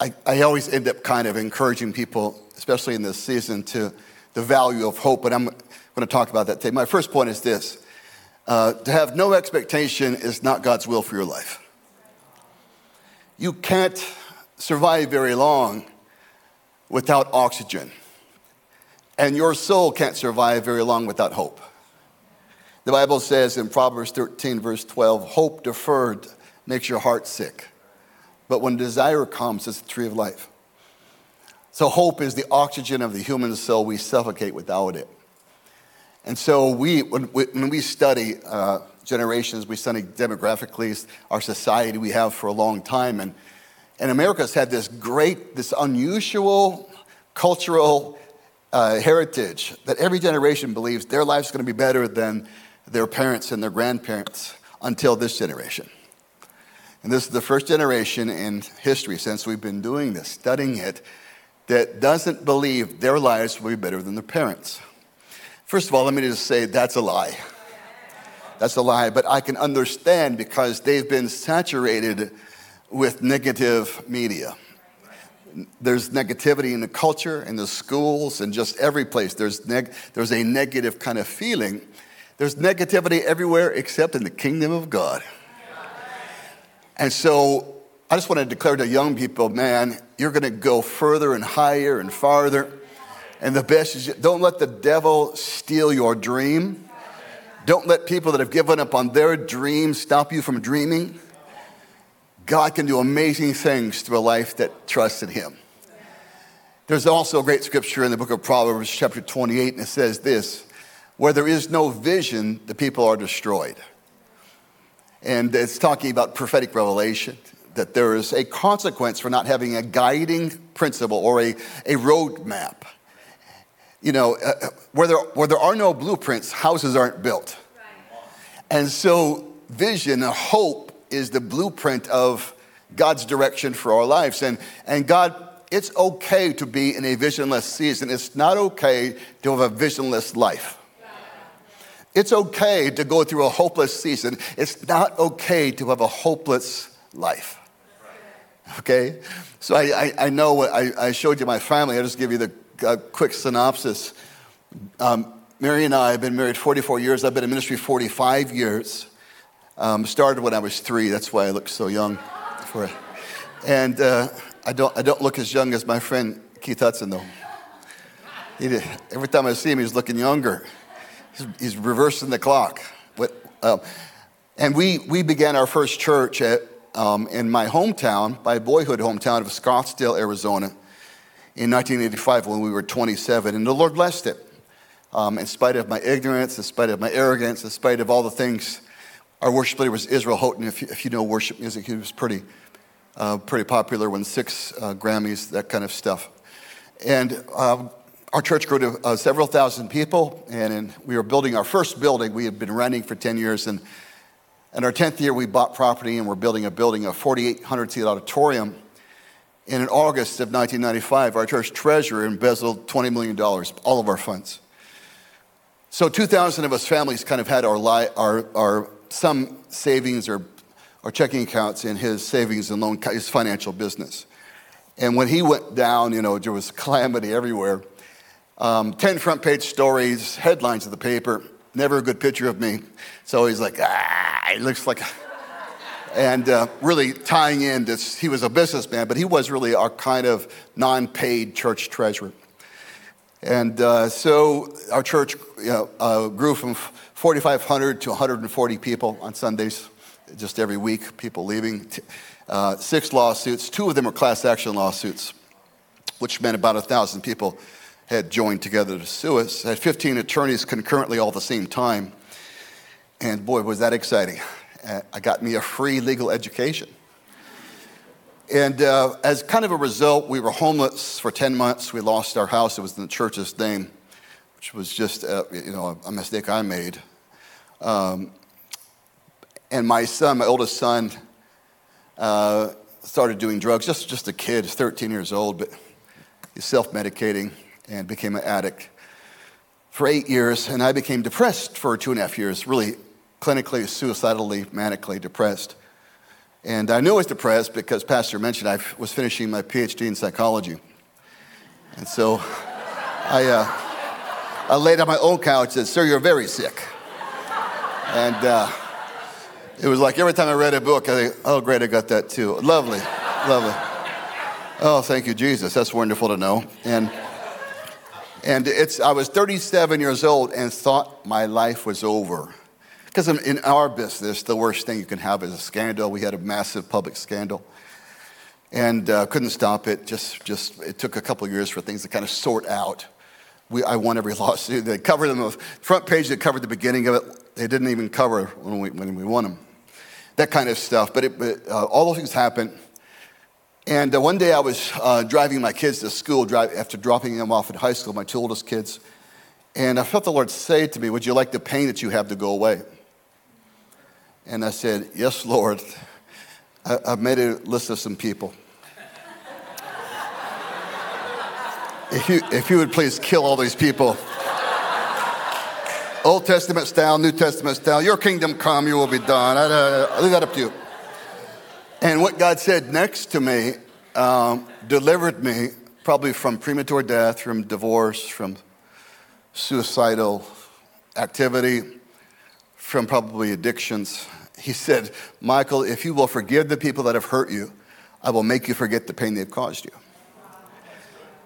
I, I always end up kind of encouraging people, especially in this season, to the value of hope, but I'm going to talk about that today. My first point is this uh, to have no expectation is not God's will for your life. You can't survive very long without oxygen, and your soul can't survive very long without hope. The Bible says in Proverbs 13, verse 12, hope deferred makes your heart sick. But when desire comes, it's the tree of life. So hope is the oxygen of the human soul. We suffocate without it. And so we, when we, study uh, generations, we study demographically our society we have for a long time. And, and America's had this great, this unusual cultural uh, heritage that every generation believes their life's going to be better than their parents and their grandparents until this generation. And this is the first generation in history since we've been doing this, studying it, that doesn't believe their lives will be better than their parents. First of all, let me just say that's a lie. That's a lie, but I can understand because they've been saturated with negative media. There's negativity in the culture, in the schools, and just every place. There's, neg- there's a negative kind of feeling. There's negativity everywhere except in the kingdom of God. And so I just want to declare to young people, man, you're going to go further and higher and farther. And the best is don't let the devil steal your dream. Don't let people that have given up on their dream stop you from dreaming. God can do amazing things through a life that trusts in Him. There's also a great scripture in the book of Proverbs, chapter 28, and it says this Where there is no vision, the people are destroyed. And it's talking about prophetic revelation, that there is a consequence for not having a guiding principle or a, a roadmap. You know, uh, uh, where, there, where there are no blueprints, houses aren't built. And so, vision, and hope, is the blueprint of God's direction for our lives. And, and God, it's okay to be in a visionless season. It's not okay to have a visionless life. It's okay to go through a hopeless season. It's not okay to have a hopeless life. Okay? So I, I, I know what I, I, showed you my family. I'll just give you the uh, quick synopsis. Um, Mary and I have been married 44 years. I've been in ministry 45 years. Um, started when I was three. That's why I look so young. For it. And uh, I, don't, I don't look as young as my friend Keith Hudson, though. Did, every time I see him, he's looking younger. He's reversing the clock. But, uh, and we, we began our first church at, um, in my hometown, my boyhood hometown of Scottsdale, Arizona, in 1985 when we were 27. And the Lord blessed it. Um, in spite of my ignorance, in spite of my arrogance, in spite of all the things, our worship leader was Israel Houghton. If you, if you know worship music, he was pretty, uh, pretty popular, won six uh, Grammys, that kind of stuff. And uh, our church grew to uh, several thousand people, and in, we were building our first building. We had been renting for 10 years, and in our 10th year, we bought property and we're building a building, a 4,800 seat auditorium. And in August of 1995, our church treasurer embezzled $20 million, all of our funds. So 2,000 of us families kind of had our, li- our, our some savings or, or checking accounts in his savings and loan, his financial business. And when he went down, you know, there was calamity everywhere. Um, 10 front page stories, headlines of the paper, never a good picture of me. So he's like, ah, he looks like, and uh, really tying in this, he was a businessman, but he was really our kind of non paid church treasurer. And uh, so our church you know, uh, grew from 4,500 to 140 people on Sundays, just every week, people leaving. Uh, six lawsuits, two of them were class action lawsuits, which meant about 1,000 people had joined together to sue us. Had 15 attorneys concurrently all at the same time. And boy, was that exciting. Uh, I got me a free legal education. And uh, as kind of a result, we were homeless for 10 months. We lost our house. It was in the church's name, which was just uh, you know, a mistake I made. Um, and my son, my oldest son, uh, started doing drugs. Just, just a kid, he's 13 years old, but he's self medicating and became an addict for eight years. And I became depressed for two and a half years, really clinically, suicidally, manically depressed. And I knew I was depressed because Pastor mentioned I was finishing my PhD in psychology. And so I, uh, I laid on my own couch and said, Sir, you're very sick. And uh, it was like every time I read a book, I think, oh, great, I got that too. Lovely, lovely. Oh, thank you, Jesus. That's wonderful to know. And, and it's, I was 37 years old and thought my life was over. Because in our business, the worst thing you can have is a scandal. We had a massive public scandal and uh, couldn't stop it. Just, just it took a couple years for things to kind of sort out. We, I won every lawsuit. They covered them. The front page that covered the beginning of it. They didn't even cover when we, when we won them. That kind of stuff. But, it, but uh, all those things happened. And uh, one day I was uh, driving my kids to school drive, after dropping them off at high school, my two oldest kids. And I felt the Lord say to me, Would you like the pain that you have to go away? And I said, Yes, Lord. I, have made a list of some people. if, you, if you would please kill all these people. Old Testament style, New Testament style, your kingdom come, you will be done. I, I, I leave that up to you. And what God said next to me um, delivered me probably from premature death, from divorce, from suicidal activity, from probably addictions he said, Michael, if you will forgive the people that have hurt you, I will make you forget the pain they've caused you.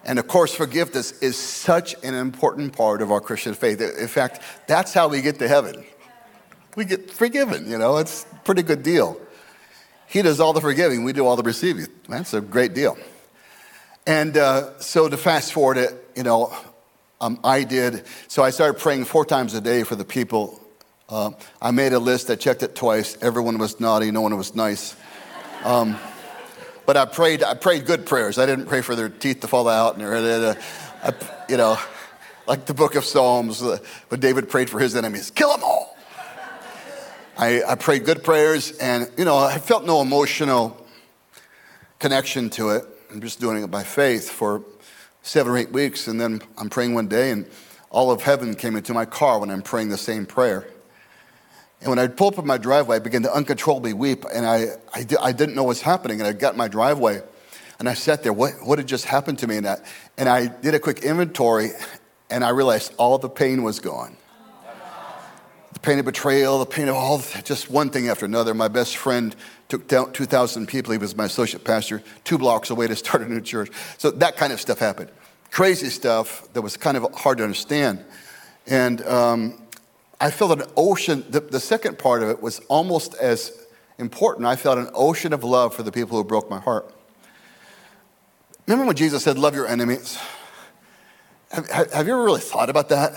And of course, forgiveness is such an important part of our Christian faith. In fact, that's how we get to heaven. We get forgiven, you know, it's a pretty good deal. He does all the forgiving, we do all the receiving. That's a great deal. And uh, so to fast forward it, you know, um, I did. So I started praying four times a day for the people uh, I made a list, I checked it twice. Everyone was naughty, no one was nice. Um, but I prayed, I prayed good prayers. I didn't pray for their teeth to fall out. And, uh, I, you know, like the book of Psalms, uh, when David prayed for his enemies, kill them all. I, I prayed good prayers, and, you know, I felt no emotional connection to it. I'm just doing it by faith for seven or eight weeks. And then I'm praying one day, and all of heaven came into my car when I'm praying the same prayer. And when I'd pull up in my driveway, I began to uncontrollably weep, and I, I, I didn't know what's happening. And I got in my driveway, and I sat there, what, what had just happened to me? And, that, and I did a quick inventory, and I realized all the pain was gone. The pain of betrayal, the pain of all, just one thing after another. My best friend took down 2,000 people. He was my associate pastor, two blocks away to start a new church. So that kind of stuff happened. Crazy stuff that was kind of hard to understand. And um, I felt an ocean, the, the second part of it was almost as important. I felt an ocean of love for the people who broke my heart. Remember when Jesus said, Love your enemies? Have, have, you ever really thought about that?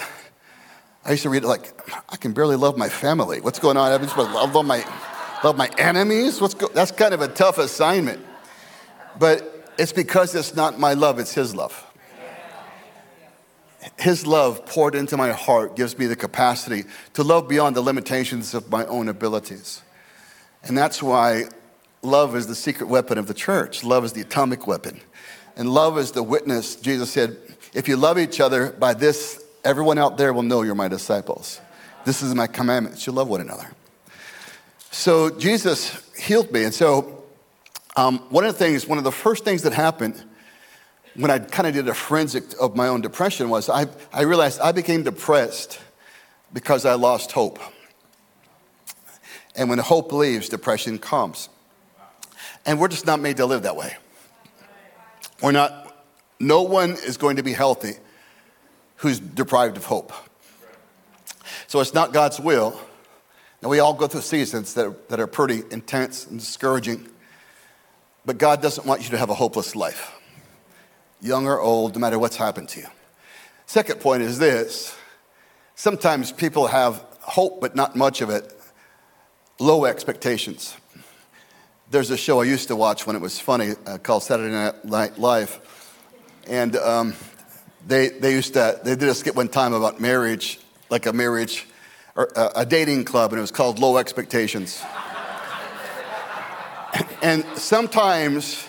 I used to read it like, I can barely love my family. What's going on? I'm supposed to love my, love my enemies? What's go-? That's kind of a tough assignment. But it's because it's not my love, it's His love. His love poured into my heart gives me the capacity to love beyond the limitations of my own abilities. And that's why love is the secret weapon of the church. Love is the atomic weapon. And love is the witness. Jesus said, If you love each other, by this, everyone out there will know you're my disciples. This is my commandment. You love one another. So Jesus healed me. And so, um, one of the things, one of the first things that happened when I kind of did a forensic of my own depression was I, I realized I became depressed because I lost hope. And when hope leaves, depression comes. And we're just not made to live that way. We're not, no one is going to be healthy who's deprived of hope. So it's not God's will. Now, we all go through seasons that are, that are pretty intense and discouraging, but God doesn't want you to have a hopeless life young or old, no matter what's happened to you. Second point is this sometimes people have hope, but not much of it, low expectations. there's a show I used to watch when it was funny uh, called Saturday Night Live. And um, they, they used to, they did a skit one time about marriage, like a marriage, or a, dating club, and it was called Low Expectations. and sometimes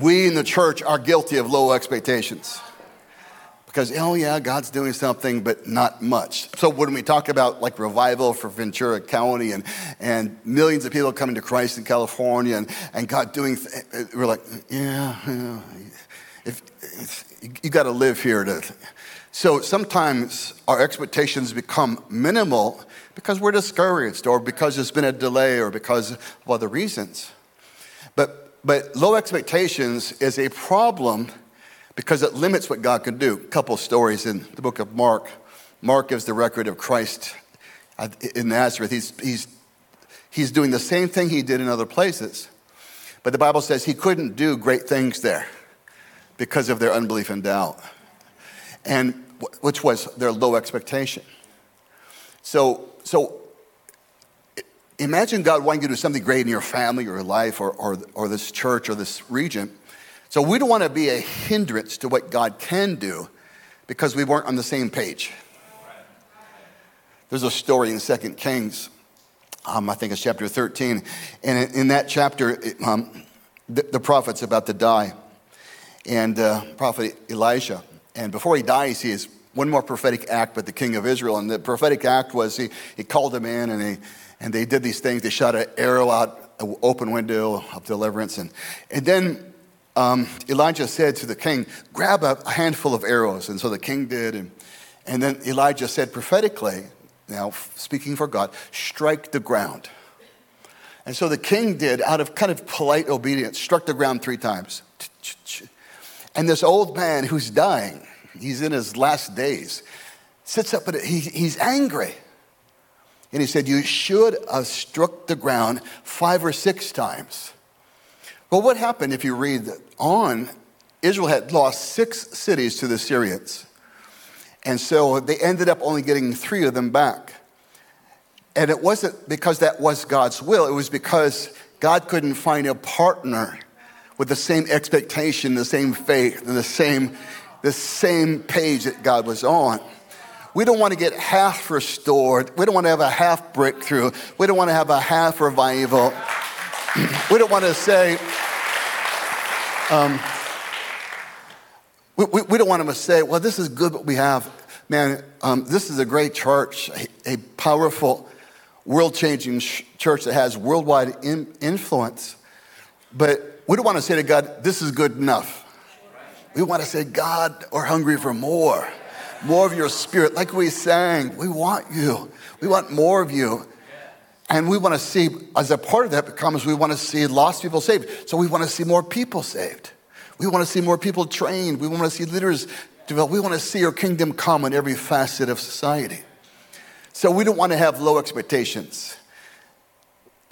we in the church are guilty of low expectations because oh yeah god's doing something but not much so when we talk about like revival for ventura county and, and millions of people coming to christ in california and, and god doing th- we're like yeah, yeah. If, you got to live here to so sometimes our expectations become minimal because we're discouraged or because there's been a delay or because of other reasons but but low expectations is a problem because it limits what God can do. A couple stories in the book of Mark. Mark gives the record of Christ in Nazareth. He's, he's, he's doing the same thing he did in other places. But the Bible says he couldn't do great things there because of their unbelief and doubt, and which was their low expectation. So, so imagine God wanting you to do something great in your family or life or, or, or this church or this region so we don't want to be a hindrance to what God can do because we weren't on the same page. There's a story in Second Kings, um, I think it's chapter 13. And in, that chapter, um, the, the, prophet's about to die. And uh, prophet Elijah. And before he dies, he has one more prophetic act with the king of Israel. And the prophetic act was he, he called him in and, he, and they did these things. They shot an arrow out an open window of deliverance. And, and then um, Elijah said to the king, Grab a, a, handful of arrows. And so the king did. And, and then Elijah said prophetically, now speaking for God, strike the ground. And so the king did, out of kind of polite obedience, struck the ground three times. And this old man who's dying, he's in his last days, sits up and he, he's angry. And he said, You should have struck the ground five or six times. Well, what happened if you read on? Israel had lost six cities to the Syrians. And so they ended up only getting three of them back. And it wasn't because that was God's will, it was because God couldn't find a partner with the same expectation, the same faith, and the same, the same page that God was on. We don't want to get half restored. We don't want to have a half breakthrough. We don't want to have a half revival. we don't want to say, um, we, we, we, don't want to say, well, this is good what we have. Man, um, this is a great church, a, a powerful, world changing sh- church that has worldwide in, influence. But we don't want to say to God, this is good enough. We want to say, God, we're hungry for more, more of your spirit. Like we sang, we want you. We want more of you. And we want to see, as a part of that becomes, we want to see lost people saved. So we want to see more people saved. We want to see more people trained. We want to see leaders develop. We want to see your kingdom come in every facet of society. So we don't want to have low expectations.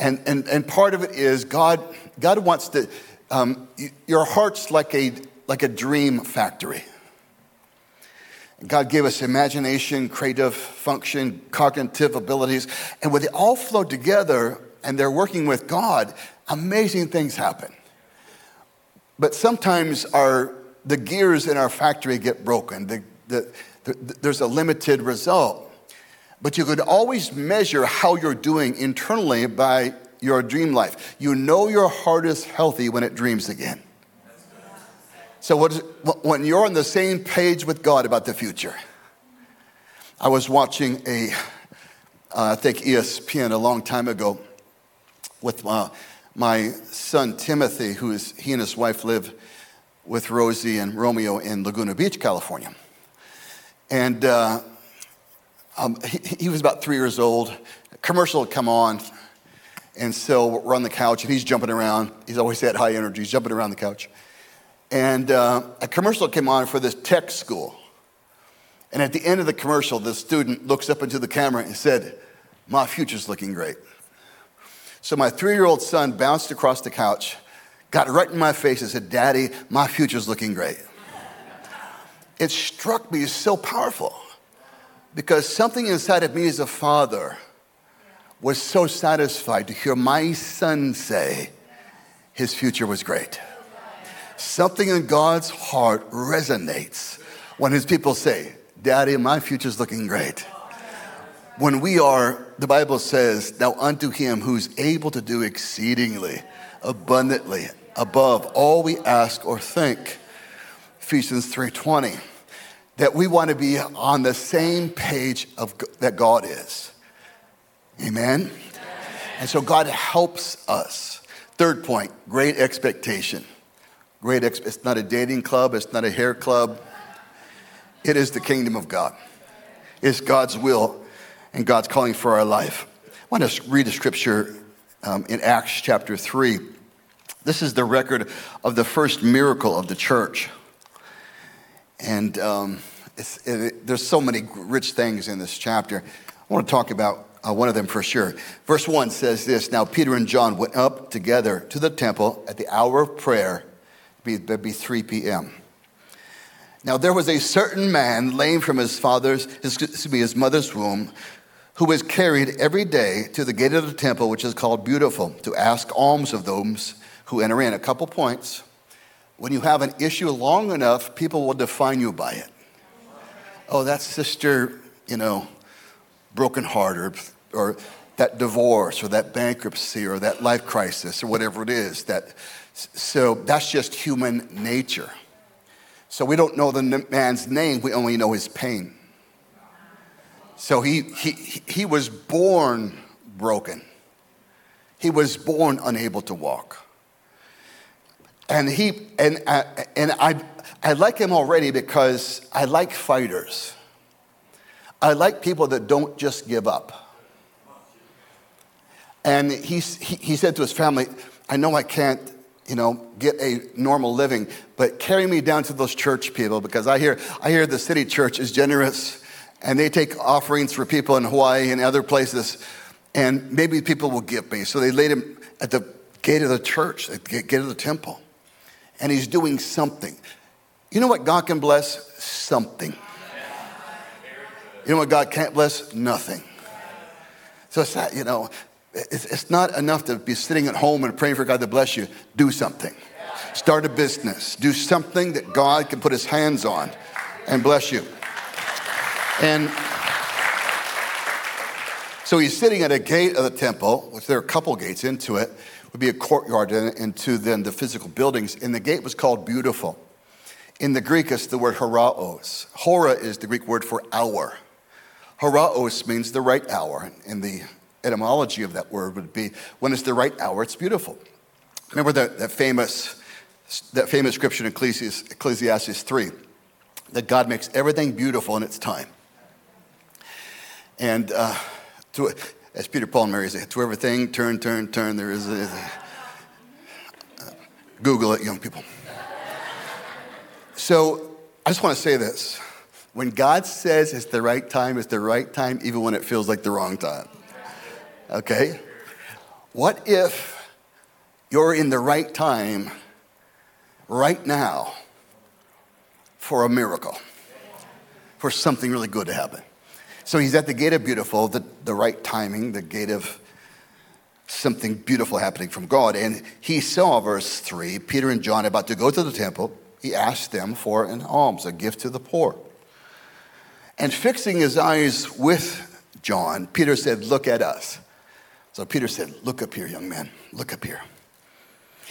And, and, and part of it is God, God wants to, um, your heart's like a, like a dream factory. God gave us imagination, creative function, cognitive abilities, and when they all flow together and they're working with God, amazing things happen. But sometimes our, the gears in our factory get broken. The, the, the, there's a limited result. But you could always measure how you're doing internally by your dream life. You know your heart is healthy when it dreams again. So when you're on the same page with God about the future, I was watching a, uh, I think ESPN a long time ago with uh, my son Timothy, who is he and his wife live with Rosie and Romeo in Laguna Beach, California, and uh, um, he, he, was about three years old. A commercial had come on, and so we're on the couch, and he's jumping around. He's always had high energy. He's jumping around the couch. And uh, a commercial came on for this tech school. And at the end of the commercial, the student looks up into the camera and said, My future's looking great. So my three year old son bounced across the couch, got right in my face, and said, Daddy, my future's looking great. It struck me as so powerful because something inside of me as a father was so satisfied to hear my son say, his future was great. Something in God's heart resonates when his people say, Daddy, my future's looking great. When we are, the Bible says, now unto him who's able to do exceedingly, abundantly, above all we ask or think. Ephesians 3:20. That we want to be on the same page of that God is. Amen. And so God helps us. Third point, great expectation. Great ex- it's not a dating club, it's not a hair club. It is the kingdom of God. It's God's will and God's calling for our life. I want to read a scripture um, in Acts chapter 3. This is the record of the first miracle of the church. And um, it, there's so many rich things in this chapter. I want to talk about uh, one of them for sure. Verse 1 says this Now Peter and John went up together to the temple at the hour of prayer, it'd be, be 3 p.m. Now there was a certain man lame from his father's, his, excuse me, his mother's womb, who was carried every day to the gate of the temple, which is called Beautiful, to ask alms of those who enter in. A couple points. When you have an issue long enough, people will define you by it. Oh, that sister, you know, broken heart, or, or that divorce, or that bankruptcy, or that life crisis, or whatever it is. That, so that's just human nature. So we don't know the man's name, we only know his pain. So he, he, he was born broken. He was born unable to walk. And he and uh, and I I like him already because I like fighters. I like people that don't just give up. And he, he, said to his family, I know I can't you know, get a normal living. But carry me down to those church people because I hear, I hear the city church is generous and they take offerings for people in Hawaii and other places. And maybe people will give me. So they laid him at the gate of the church, at the gate of the temple. And he's doing something. You know what God can bless? Something. You know what God can't bless? Nothing. So it's that, you know, it's not enough to be sitting at home and praying for God to bless you. Do something. Start a business. Do something that God can put his hands on and bless you. And so he's sitting at a gate of the temple, which there are a couple gates into it, would be a courtyard into then the physical buildings. And the gate was called Beautiful. In the Greek, it's the word horaos. Hora is the Greek word for hour. Horaos means the right hour. And the etymology of that word would be when it's the right hour, it's beautiful. Remember that, that famous that famous scripture in Ecclesiastes, Ecclesiastes 3 that God makes everything beautiful in its time. And uh, to, as Peter Paul and Mary say, to everything, turn, turn, turn, there is a, uh, Google it, young people. So I just want to say this. When God says it's the right time, it's the right time, even when it feels like the wrong time. Okay? What if you're in the right time right now for a miracle, for something really good to happen? So he's at the gate of beautiful, the, the right timing, the gate of something beautiful happening from God. And he saw, verse 3, Peter and John about to go to the temple. He asked them for an alms, a gift to the poor. And fixing his eyes with John, Peter said, Look at us. So Peter said, Look up here, young man, look up here.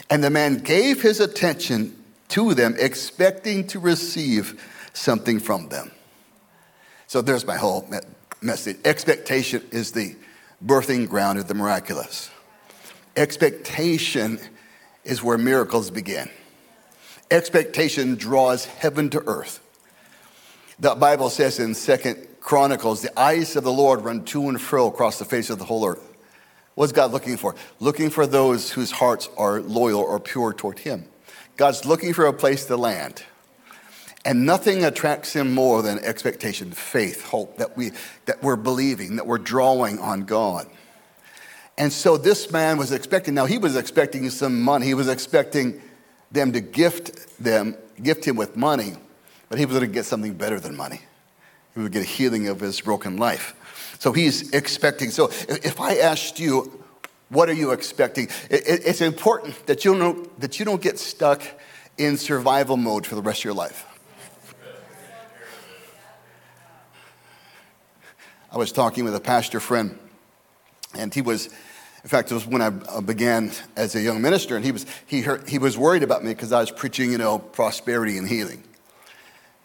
And the man gave his attention to them, expecting to receive something from them. So there's my whole message. Expectation is the birthing ground of the miraculous. Expectation is where miracles begin. Expectation draws heaven to earth. The Bible says in Second Chronicles, the eyes of the Lord run to and fro across the face of the whole earth. What's God looking for? Looking for those whose hearts are loyal or pure toward Him. God's looking for a place to land. And nothing attracts him more than expectation, faith, hope, that, we, that we're believing, that we're drawing on God. And so this man was expecting, now he was expecting some money. He was expecting them to gift them, gift him with money, but he was going to get something better than money. He would get a healing of his broken life. So he's expecting. So if I asked you, What are you expecting? It, it, it's important that you, don't, that you don't get stuck in survival mode for the rest of your life. I was talking with a pastor friend, and he was, in fact, it was when I began as a young minister, and he was, he heard, he was worried about me because I was preaching, you know, prosperity and healing.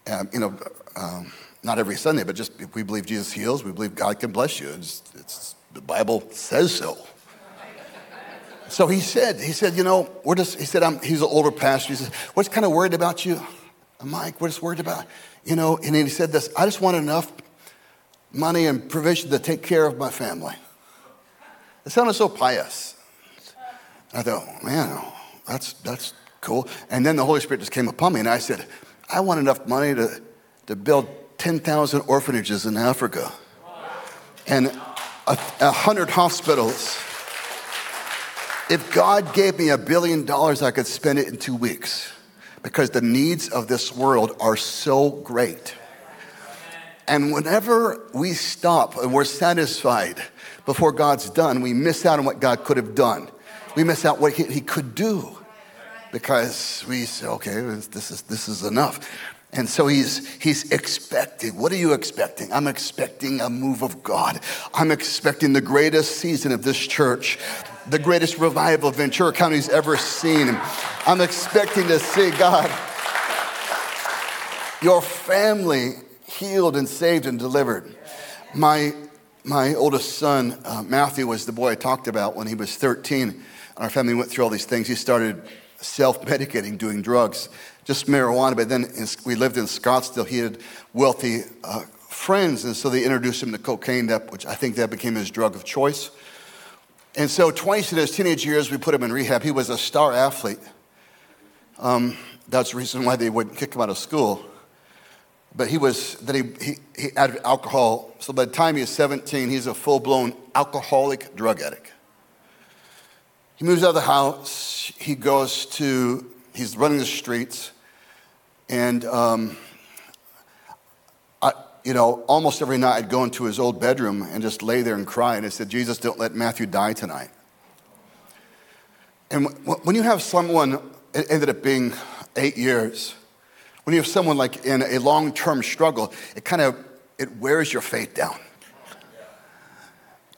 Um, you know, um, not every Sunday, but just if we believe Jesus heals, we believe God can bless you. It's, it's, the Bible says so. So he said, he said, you know, we're just, he said, I'm, he's an older pastor. He says, what's kind of worried about you? Mike, just worried about, you know, and then he said this, I just want enough money and provision to take care of my family. It sounded so pious. I thought, man, that's, that's cool. And then the Holy Spirit just came upon me and I said, I want enough money to, to build 10,000 orphanages in Africa and a, hundred hospitals if God gave me a billion dollars, I could spend it in two weeks because the needs of this world are so great. And whenever we stop and we're satisfied before God's done, we miss out on what God could have done. We miss out what He, he could do because we say, okay, this is, this is enough. And so he's, he's expecting. What are you expecting? I'm expecting a move of God. I'm expecting the greatest season of this church the greatest revival Ventura County's ever seen. I'm expecting to see God, your family healed and saved and delivered. My, my oldest son, uh, Matthew, was the boy I talked about when he was 13. Our family went through all these things. He started self medicating, doing drugs, just marijuana. But then in, we lived in Scottsdale. He had wealthy uh, friends, and so they introduced him to cocaine, that, which I think that became his drug of choice. And so, twice in his teenage years, we put him in rehab. He was a star athlete. Um, that's the reason why they wouldn't kick him out of school. But he was, that he, he, he added alcohol. So by the time he was 17, he's a full blown alcoholic drug addict. He moves out of the house. He goes to, he's running the streets. And um, I, you know, almost every night I'd go into his old bedroom and just lay there and cry. And I said, Jesus, don't let Matthew die tonight. And when you have someone, it ended up being eight years, when you have someone like in a long term struggle, it kind of it wears your faith down.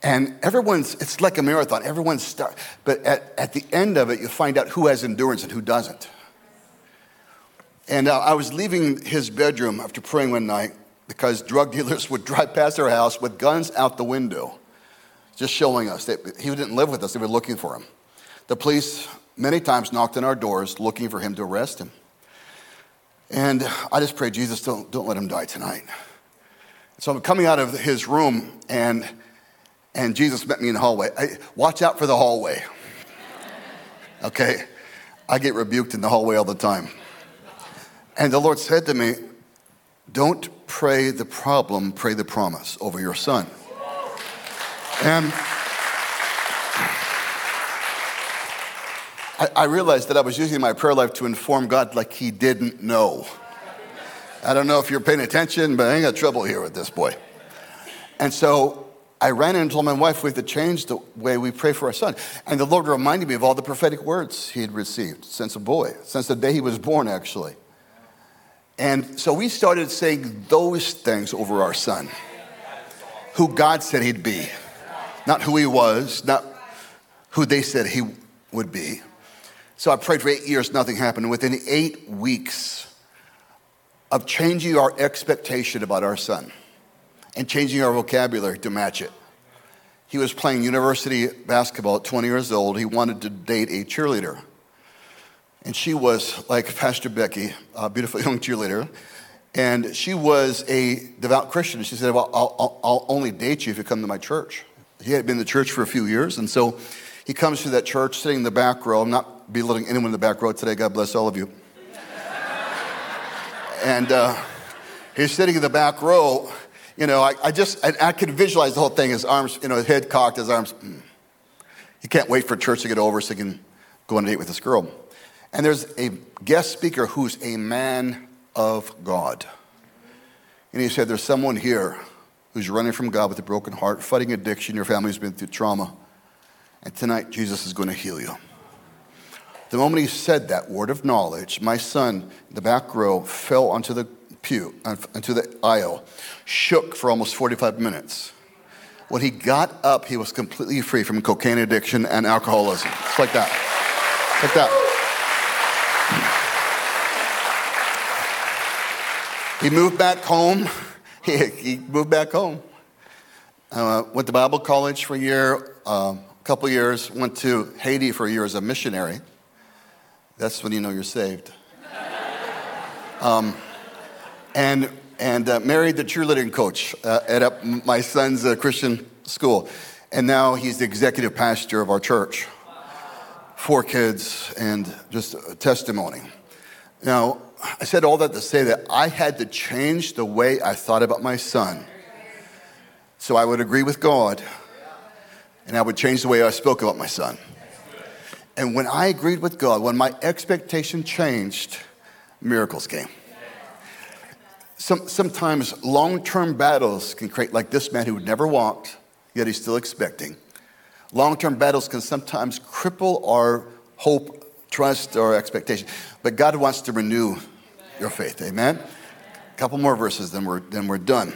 And everyone's, it's like a marathon. Everyone's start, but at, at the end of it, you find out who has endurance and who doesn't. And uh, I was leaving his bedroom after praying one night, because drug dealers would drive past our house with guns out the window, just showing us that he didn't live with us, they were looking for him. The police many times knocked on our doors looking for him to arrest him. And I just pray, Jesus, don't, don't let him die tonight. So I'm coming out of his room, and, and Jesus met me in the hallway. I, watch out for the hallway. Okay? I get rebuked in the hallway all the time. And the Lord said to me, Don't pray the problem, pray the promise over your son. And I, I realized that I was using my prayer life to inform God like he didn't know. I don't know if you're paying attention, but I ain't got trouble here with this boy. And so I ran in and told my wife we had to change the way we pray for our son. And the Lord reminded me of all the prophetic words he had received since a boy, since the day he was born, actually. And so we started saying those things over our son, who God said he'd be, not who he was, not who they said he would be. So I prayed for eight years, nothing happened. Within eight weeks of changing our expectation about our son and changing our vocabulary to match it, he was playing university basketball at 20 years old. He wanted to date a cheerleader. And she was like Pastor Becky, a beautiful young cheerleader. And she was a devout Christian. She said, Well, I'll, I'll, I'll only date you if you come to my church. He had been in the church for a few years. And so he comes to that church sitting in the back row. I'm not belittling anyone in the back row today. God bless all of you. and uh, he's sitting in the back row. You know, I, I just, I, I could visualize the whole thing. His arms, you know, his head cocked, his arms. Mm. He can't wait for church to get over so he can go on a date with this girl. And there's a guest speaker who's a man of God. And he said, There's someone here who's running from God with a broken heart, fighting addiction. Your family's been through trauma. And tonight, Jesus is going to heal you. The moment he said that word of knowledge, my son the back row fell onto the pew, onto the aisle, shook for almost 45 minutes. When he got up, he was completely free from cocaine addiction and alcoholism. It's like that. Like that. He moved back home. He, moved back home. Uh, went to Bible college for a year, uh, a couple years. Went to Haiti for a year as a missionary. That's when you know you're saved. Um, and and uh, married the cheerleading coach uh, at my son's uh, Christian school. And now he's the executive pastor of our church. Four kids and just a testimony. Now, I said all that to say that I had to change the way I thought about my son. So I would agree with God and I would change the way I spoke about my son. And when I agreed with God, when my expectation changed, miracles came. Some, sometimes long term battles can create, like this man who never walked, yet he's still expecting. Long term battles can sometimes cripple our hope, trust, or expectation. But God wants to renew your faith. Amen? A couple more verses, then we're, then we're done.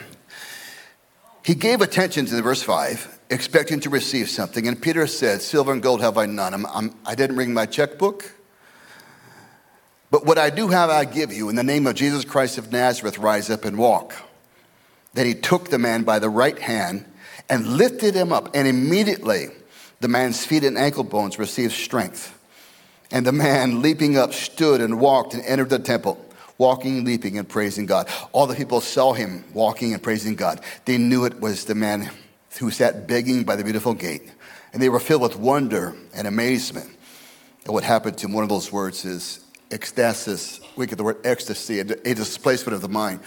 He gave attention to the verse 5, expecting to receive something. And Peter said, Silver and gold have I none. I'm, I'm, I did not bring my checkbook. But what I do have, I give you. In the name of Jesus Christ of Nazareth, rise up and walk. Then he took the man by the right hand and lifted him up. And immediately the man's feet and ankle bones received strength. And the man, leaping up, stood and walked and entered the temple, walking, leaping, and praising God. All the people saw him walking and praising God. They knew it was the man who sat begging by the beautiful gate. And they were filled with wonder and amazement. And what happened to him, one of those words is ecstasis. We get the word ecstasy, a displacement of the mind.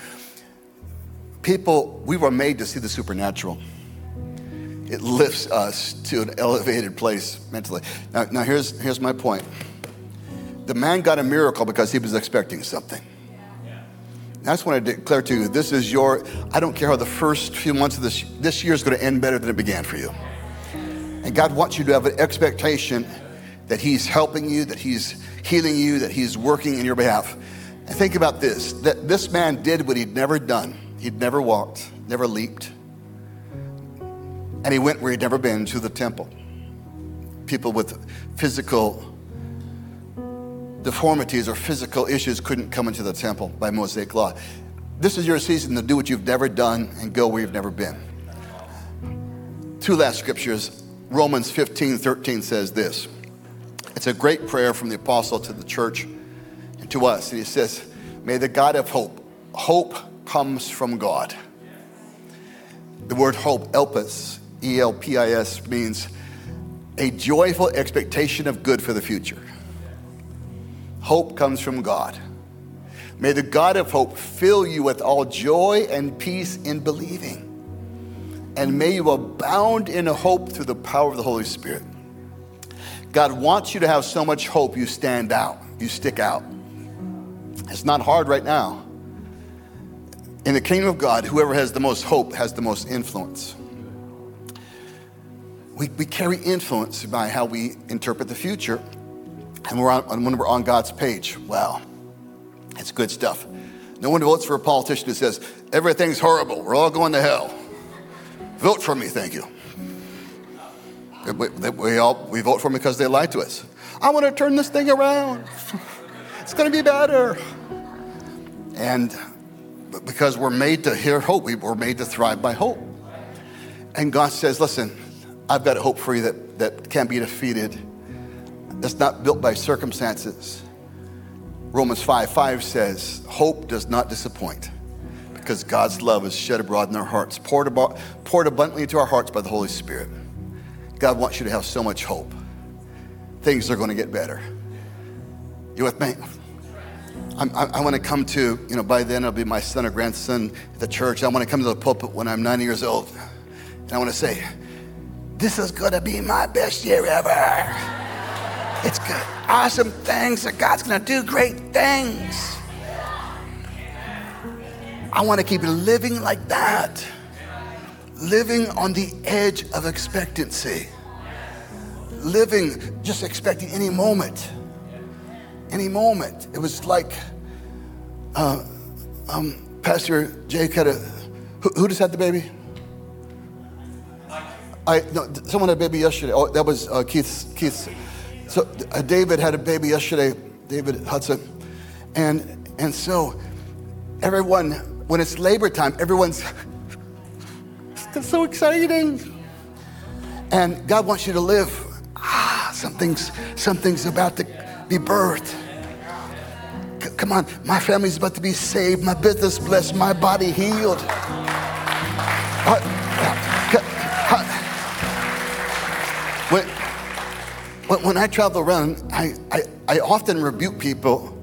People, we were made to see the supernatural. It lifts us to an elevated place mentally. Now, now here's, here's my point. The man got a miracle because he was expecting something. That's want to declare to you, this is your, I don't care how the first few months of this, this year is going to end better than it began for you. And God wants you to have an expectation that He's helping you, that He's healing you, that He's working in your behalf. And think about this that this man did what he'd never done. He'd never walked, never leaped. And he went where he'd never been to the temple. People with physical deformities or physical issues couldn't come into the temple by Mosaic law. This is your season to do what you've never done and go where you've never been. Two last scriptures. Romans 15 13 says this. It's a great prayer from the apostle to the church and to us. And he says, May the God of hope, hope comes from God. The word hope, elpis, E L P I S, means a joyful expectation of good for the future. Hope comes from God. May the God of hope fill you with all joy and peace in believing. And may you abound in hope through the power of the Holy Spirit. God wants you to have so much hope you stand out, you stick out. It's not hard right now. In the kingdom of God, whoever has the most hope has the most influence. We, we carry influence by how we interpret the future. And we're on, when we're on God's page, wow, it's good stuff. No one votes for a politician who says, everything's horrible, we're all going to hell. Vote for me, thank you. We, we, all, we vote for them because they lie to us. I want to turn this thing around. It's going to be better. And because we're made to hear hope, we're made to thrive by hope. And God says, listen, I've got a hope for you that, that can't be defeated, that's not built by circumstances. Romans 5 5 says, Hope does not disappoint because God's love is shed abroad in our hearts, poured, about, poured abundantly into our hearts by the Holy Spirit. God wants you to have so much hope. Things are going to get better. You with me? I'm, i I, want to come to, you know, by then it'll be my son or grandson at the church. I want to come to the pulpit when I'm 90 years old. And I want to say, this is going to be my best year ever. It's good. Awesome things that God's going to do great things. I want to keep living like that living on the edge of expectancy, living just expecting any moment. Any moment. It was like uh, um, Pastor Jake had a. Who, who just had the baby? I no, someone had a baby yesterday. Oh, that was uh, Keith. Keith. So uh, David had a baby yesterday. David Hudson, and and so everyone, when it's labor time, everyone's it's so exciting. And God wants you to live. Ah, something's something's about to be birthed. C- come on, my family's about to be saved, my business blessed, my body healed. Uh, when I travel around, I, I, I often rebuke people,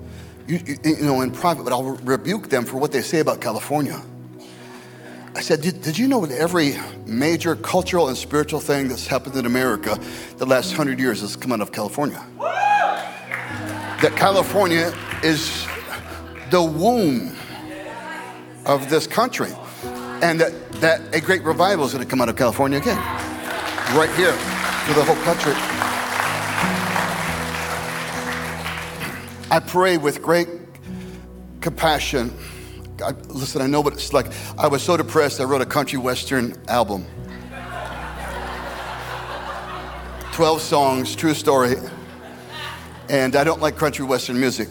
you, you, know, in private, but I'll rebuke them for what they say about California. I said, did, did, you know that every major cultural and spiritual thing that's happened in America the last hundred years has come out of California? That California is the womb of this country. And that, that a great revival is going to come out of California again, right here for the whole country. I pray with great compassion. I, listen, I know what it's like. I was so depressed, I wrote a country western album. 12 songs, true story. And I don't like country western music.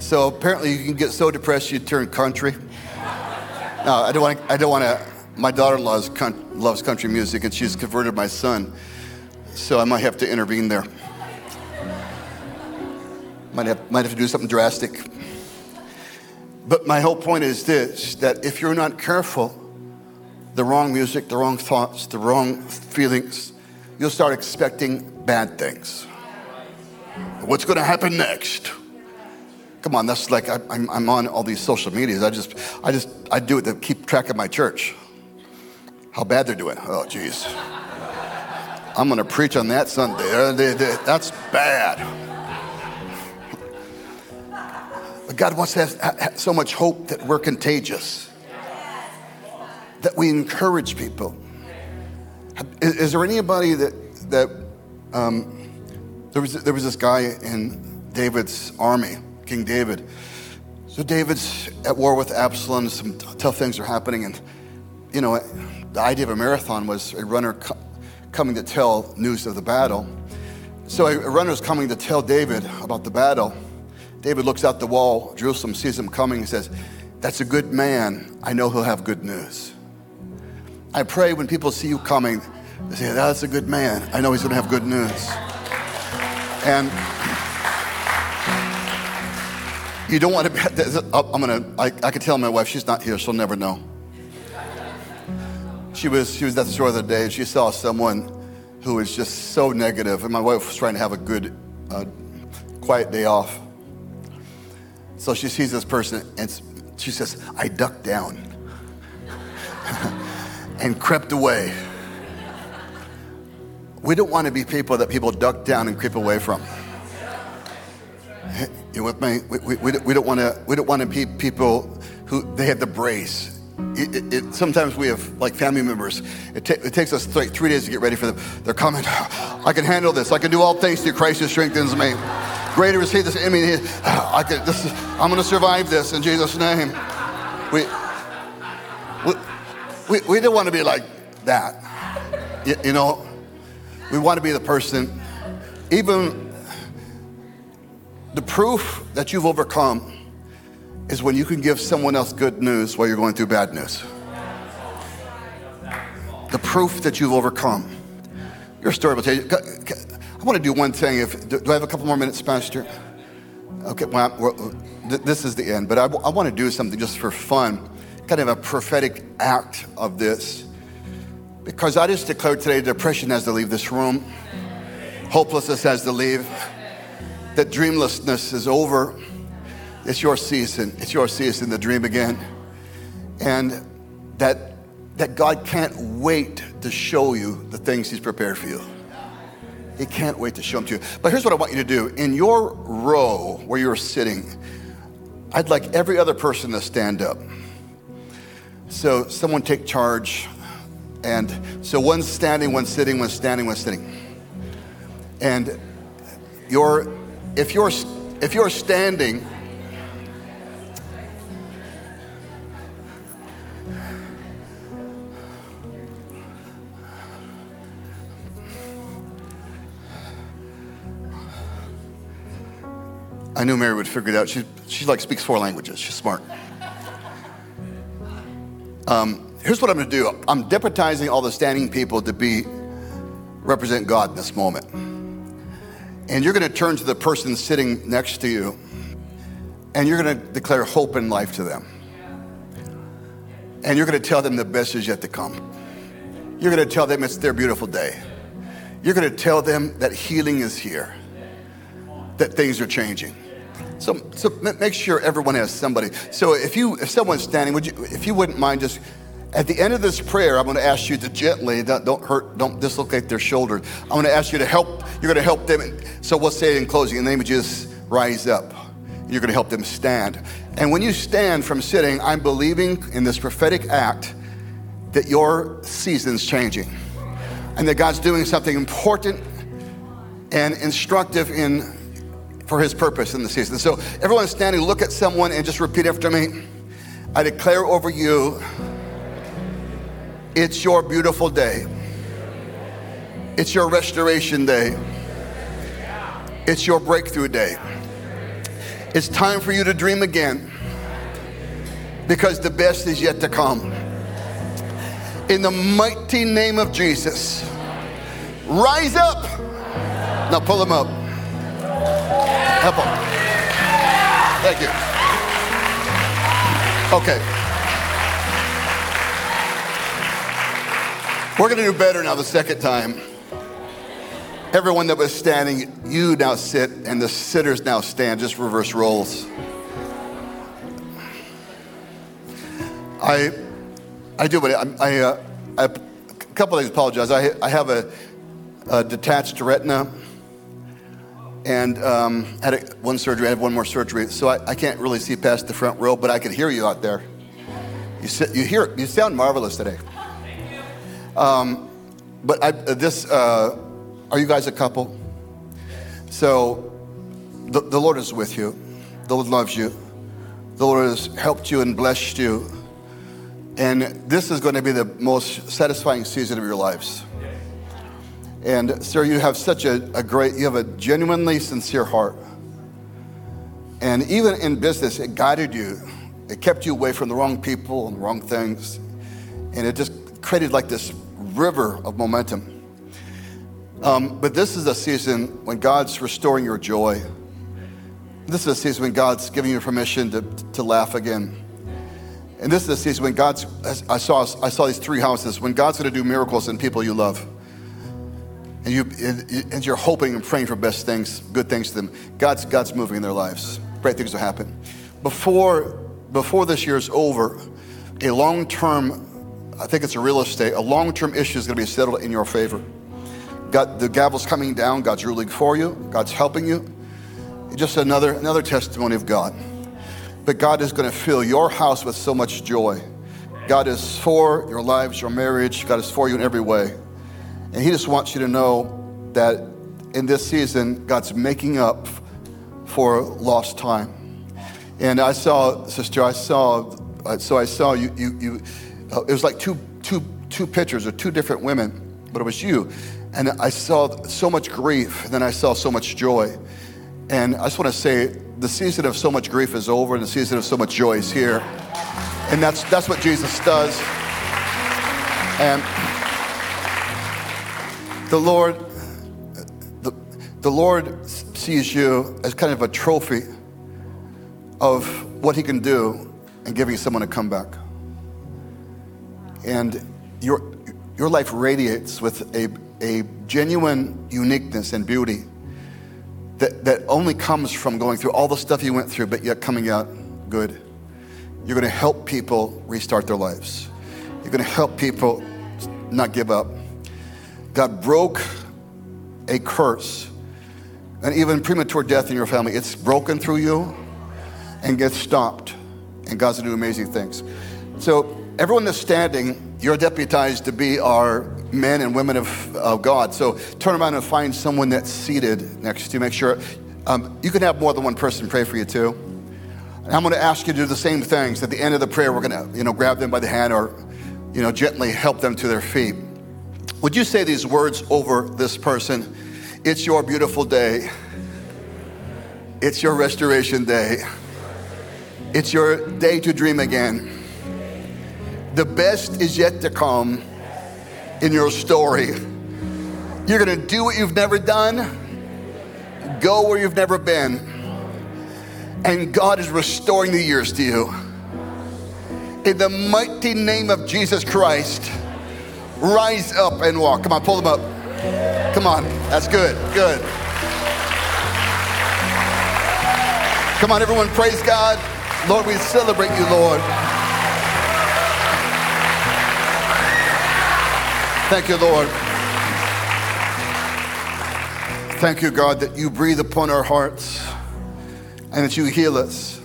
So apparently, you can get so depressed you turn country. No, I don't want. I don't want to my daughter-in-law loves country music and she's converted my son. So I might have to intervene there. Might have, might have to do something drastic. But my whole point is this that if you're not careful, the wrong music, the wrong thoughts, the wrong feelings, you'll start expecting bad things. What's going to happen next? Come on, that's like I, am on all these social medias. I just, I just, I do it to keep track of my church how bad they're doing. Oh, jeez. I'm going to preach on that Sunday. Uh, that's bad. But God wants to have so much hope that we're contagious, that we encourage people. Is, is there anybody that, that um, there, was, there was this guy in David's army, King David. So David's at war with Absalom, some tough things are happening, and you know, the idea of a marathon was a runner co- coming to tell news of the battle. So a, runner coming to tell David about the battle. David looks out the wall, Jerusalem sees him coming, and says, That's a good man. I know he'll have good news. I pray when people see you coming, they say, That's a good man. I know he's going to have good news. And you don't want to I'm going to, I, I can tell my wife, she's not here, she'll never know. She was, she was at the store the other day and she saw someone who was just so negative. negative, and my wife was trying to have a good, uh, quiet day off. So she sees this person and she says, I ducked down and crept away. We don't want to be people that people duck down and creep away from. You with me? We, we, we don't want to. We don't want to be people who they have the brace it, it, it, sometimes we have like family members. It, it, takes us like three days to get ready for them. They're coming. I can handle this. I can do all things through Christ who strengthens me. Greater is He this. I mean, I can. This is, I'm going to survive this in Jesus' name. We, we, we, we don't want to be like that. You, you know, we want to be the person. Even the proof that you've overcome is when you can give someone else good news while you're going through bad news. The proof that you've overcome. Your story will tell you. I want to do one thing. If do I have a couple more minutes, Pastor? Okay, well, this is the end. But I, I want to do something just for fun, kind of a prophetic act of this, because I just declared today depression has to leave this room, hopelessness has to leave, that dreamlessness is over it's your season. It's your season to dream again. And that, that God can't wait to show you the things He's prepared for you. He can't wait to show them to you. But here's what I want you to do. In your row where you're sitting, I'd like every other person to stand up. So someone take charge. And so one's standing, one's sitting, one's standing, one's sitting. And you're, if, you're, if you're standing, I knew Mary would figure it out. She, she like speaks four languages. She's smart. Um, here's what I'm going to do. I'm deputizing all the standing people to be represent God in this moment. And you're going to turn to the person sitting next to you and you're going to declare hope and life to them. And you're going to tell them the best is yet to come. You're going to tell them it's their beautiful day. You're going to tell them that healing is here, that things are changing. So, so make sure everyone has somebody. So if you, if someone's standing, would you, if you wouldn't mind, just at the end of this prayer, I'm going to ask you to gently, don't, hurt, don't dislocate their shoulders. I'm going to ask you to help. You're going to help them. So we'll say it in closing. In the name of Jesus, rise up. You're going to help them stand. And when you stand from sitting, I'm believing in this prophetic act that your season's changing, and that God's doing something important and instructive in for his purpose in the season. So everyone standing, look at someone and just repeat after me. I declare over you, it's your beautiful day. It's your restoration day. It's your breakthrough day. It's time for you to dream again because the best is yet to come. In the mighty name of Jesus, rise up. Now pull them up. Help them. Thank you. Okay. We're going to do better now the second time. Everyone that was standing, you now sit, and the sitters now stand. Just reverse roles. I, I do, but I, I, uh, I a couple things apologize. I, I have a, a detached retina and um, had a, one surgery. I had one more surgery, so I, I, can't really see past the front row, but I can hear you out there. You, sit, you hear, you sound marvelous today. Um, but I, this, uh, are you guys a couple? So the, the Lord is with you. The Lord loves you. The Lord has helped you and blessed you. And this is going to be the most satisfying season of your lives. And sir, you have such a, a great, you have a genuinely sincere heart. And even in business, it guided you. It kept you away from the wrong people and the wrong things. And it just created like this river of momentum. Um, but this is a season when God's restoring your joy. This is a season when God's giving you permission to, to laugh again. And this is a season when God's, I saw, I saw these three houses, when God's to do miracles in people you love and, you, and you're hoping and praying for best things, good things to them, God's, God's moving in their lives. Great things will happen. Before, before this year is over, a long term, I think it's a real estate, a long term issue is going to be settled in your favor. God, the gavel's coming down, God's ruling for you, God's helping you. Just another, another testimony of God. But God is going to fill your house with so much joy. God is for your lives, your marriage. God is for you in every way. And He just wants you to know that in this season, God's making up for lost time. And I saw, sister, I saw, uh, so I saw you, you, you uh, it was like two, two, two pictures of two different women, but it was you. And I saw so much grief, and then I saw so much joy. And I just want to say the season of so much grief is over, and the season of so much joy is here. And that's, that's what Jesus does. And the Lord, the, the Lord sees you as kind of a trophy of what He can do in giving someone a comeback. And your, your life radiates with a, a genuine uniqueness and beauty that, that only comes from going through all the stuff you went through, but yet coming out good. You're going to help people restart their lives. You're going to help people not give up. God broke a curse and even premature death in your family. It's broken through you and gets stopped. And God's going to do amazing things. So, everyone that's standing, you're deputized to be our men and women of, of God. So turn around and find someone that's seated next to you. Make sure um, you can have more than one person pray for you too. And I'm going to ask you to do the same things. At the end of the prayer, we're going to, you know, grab them by the hand or, you know, gently help them to their feet. Would you say these words over this person? It's your beautiful day. It's your restoration day. It's your day to dream again. The best is yet to come in your story. You're going to do what you've never done, go where you've never been, and God is restoring the years to you. In the mighty name of Jesus Christ, rise up and walk. Come on, pull them up. Come on, that's good, good. Come on, everyone, praise God. Lord, we celebrate you, Lord. Thank you, Lord. Thank you, God, that you breathe upon our hearts and that you heal us.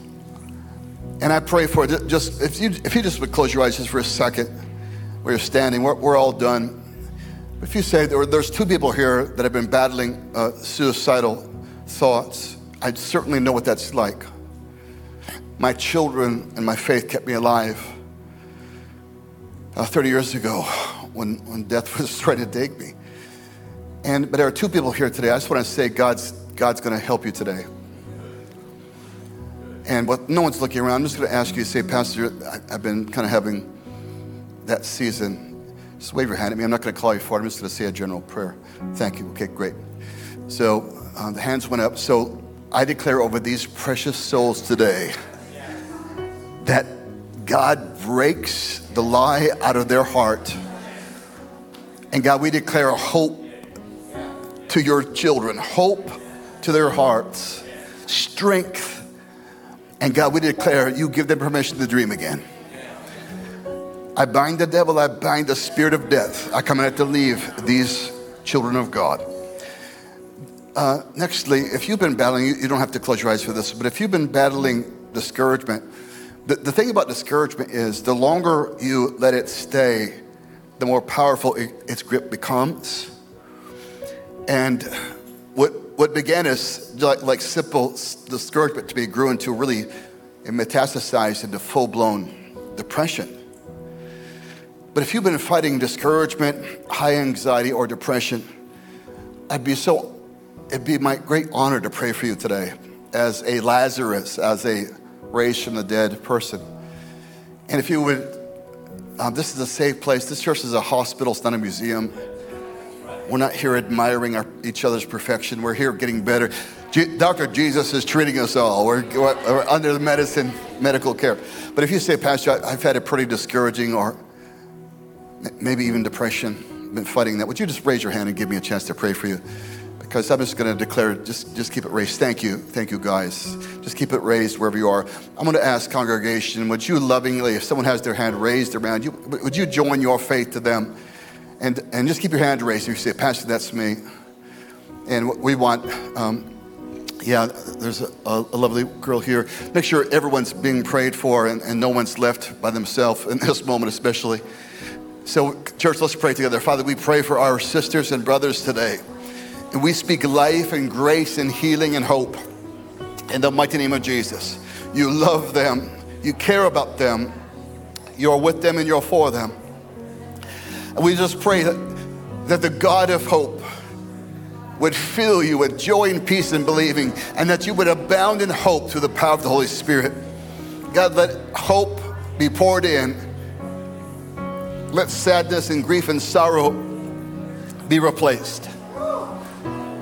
And I pray for it. just if you if you just would close your eyes just for a second, where you're standing, we're, we're all done. If you say there, there's two people here that have been battling uh, suicidal thoughts, I certainly know what that's like. My children and my faith kept me alive. Uh, 30 years ago, when, when death was trying to take me. And, but there are two people here today. I just want to say God's, God's going to help you today. And what, no one's looking around. I'm just going to ask you to say, Pastor, I, have been kind of having that season. Just wave your hand at me. I'm not going to call you forward. I'm just going to say a general prayer. Thank you. Okay, great. So uh, the hands went up. So I declare over these precious souls today that God breaks the lie out of their heart and God, we declare hope to your children, hope to their hearts, strength. And God, we declare you give them permission to dream again. I bind the devil, I bind the spirit of death. I come out to leave these children of God. Uh, nextly, if you've been battling, you, you, don't have to close your eyes for this, but if you've been battling discouragement, the, the thing about discouragement is the longer you let it stay, the more powerful it, its grip becomes. And what, what began as like, like simple discouragement to me grew into really it metastasized into full blown depression. But if you've been fighting discouragement, high anxiety, or depression, I'd be so, it'd be my great honor to pray for you today as a Lazarus, as a raised from the dead person. And if you would um, this is a safe place. This church is a hospital, it's not a museum. We're not here admiring our, each other's perfection. We're here getting better. Dr. Jesus is treating us all. We're, we're, under the medicine, medical care. But if you say, Pastor, I, I've had a pretty discouraging or maybe even depression, been fighting that, would you just raise your hand and give me a chance to pray for you? because I'm just going to declare, just, just keep it raised. Thank you. Thank you, guys. Just keep it raised wherever you are. I'm going to ask congregation, would you lovingly, if someone has their hand raised around you, would you join your faith to them? And, and just keep your hand raised. If you say, Pastor, that's me. And we want, um, yeah, there's a, a, lovely girl here. Make sure everyone's being prayed for and, and no one's left by themselves in this moment, especially. So, church, let's pray together. Father, we pray for our sisters and brothers today. And we speak life and grace and healing and hope in the mighty name of Jesus. You love them, you care about them, you're with them and you're for them. And we just pray that, that the God of hope would fill you with joy and peace and believing, and that you would abound in hope through the power of the Holy Spirit. God, let hope be poured in. Let sadness and grief and sorrow be replaced.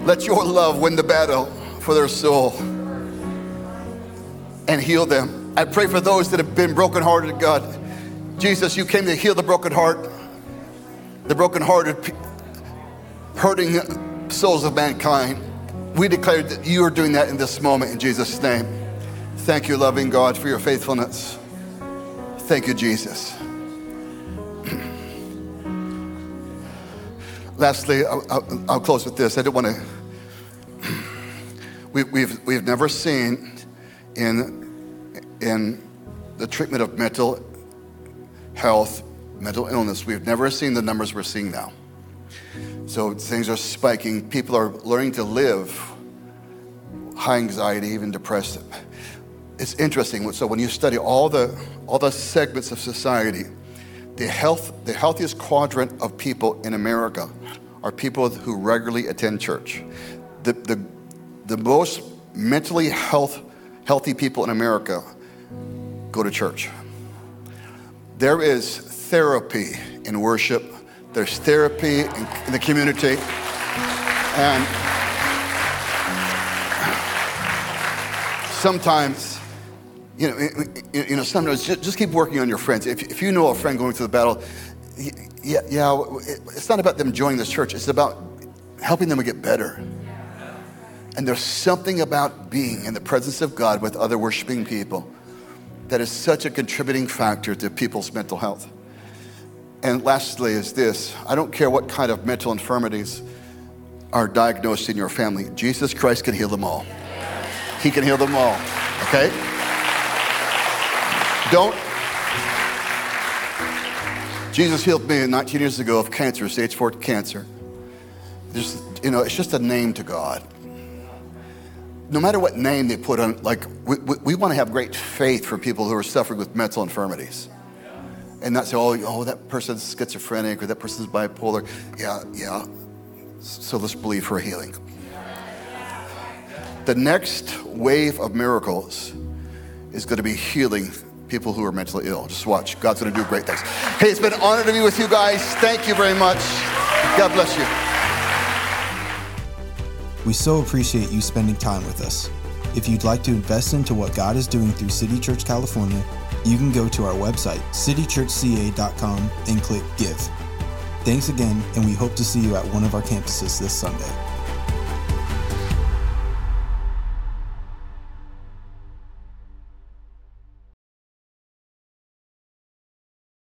Let your love win the battle for their soul and heal them. I pray for those that have been brokenhearted, God. Jesus, you came to heal the broken heart, the brokenhearted, hurting souls of mankind. We declare that you are doing that in this moment in Jesus' name. Thank you, loving God, for your faithfulness. Thank you, Jesus. Lastly, I'll, I'll, close with this. I don't want to we, we've, we've never seen in, in the treatment of mental health mental illness. We've never seen the numbers we're seeing now. So things are spiking. People are learning to live high anxiety, even depressed. It's interesting. So when you study all the all the segments of society, the health the healthiest quadrant of people in America are people who regularly attend church. The the the most mentally health healthy people in America go to church. There is therapy in worship there's therapy in, in the community. And sometimes, you know, you know, sometimes just keep working on your friends. If, if you know a friend going through the battle, yeah, yeah, it's not about them joining this church. It's about helping them get better. And there's something about being in the presence of God with other worshiping people that is such a contributing factor to people's mental health. And lastly, is this I don't care what kind of mental infirmities are diagnosed in your family, Jesus Christ can heal them all. He can heal them all, okay? Don't. Jesus healed me 19 years ago of cancer, stage four cancer. Just, you know, it's just a name to God. No matter what name they put on, like, we, we, we want to have great faith for people who are suffering with mental infirmities and not say, oh, oh, that person's schizophrenic or that person's bipolar. Yeah, yeah. So let's believe for a healing. The next wave of miracles is going to be healing people who are mentally ill. Just watch. God's going to do great things. Hey, it's been an honor to be with you guys. Thank you very much. God bless you. We so appreciate you spending time with us. If you'd like to invest into what God is doing through City Church California, you can go to our website, citychurchca.com, and click Give. Thanks again, and we hope to see you at one of our campuses this Sunday.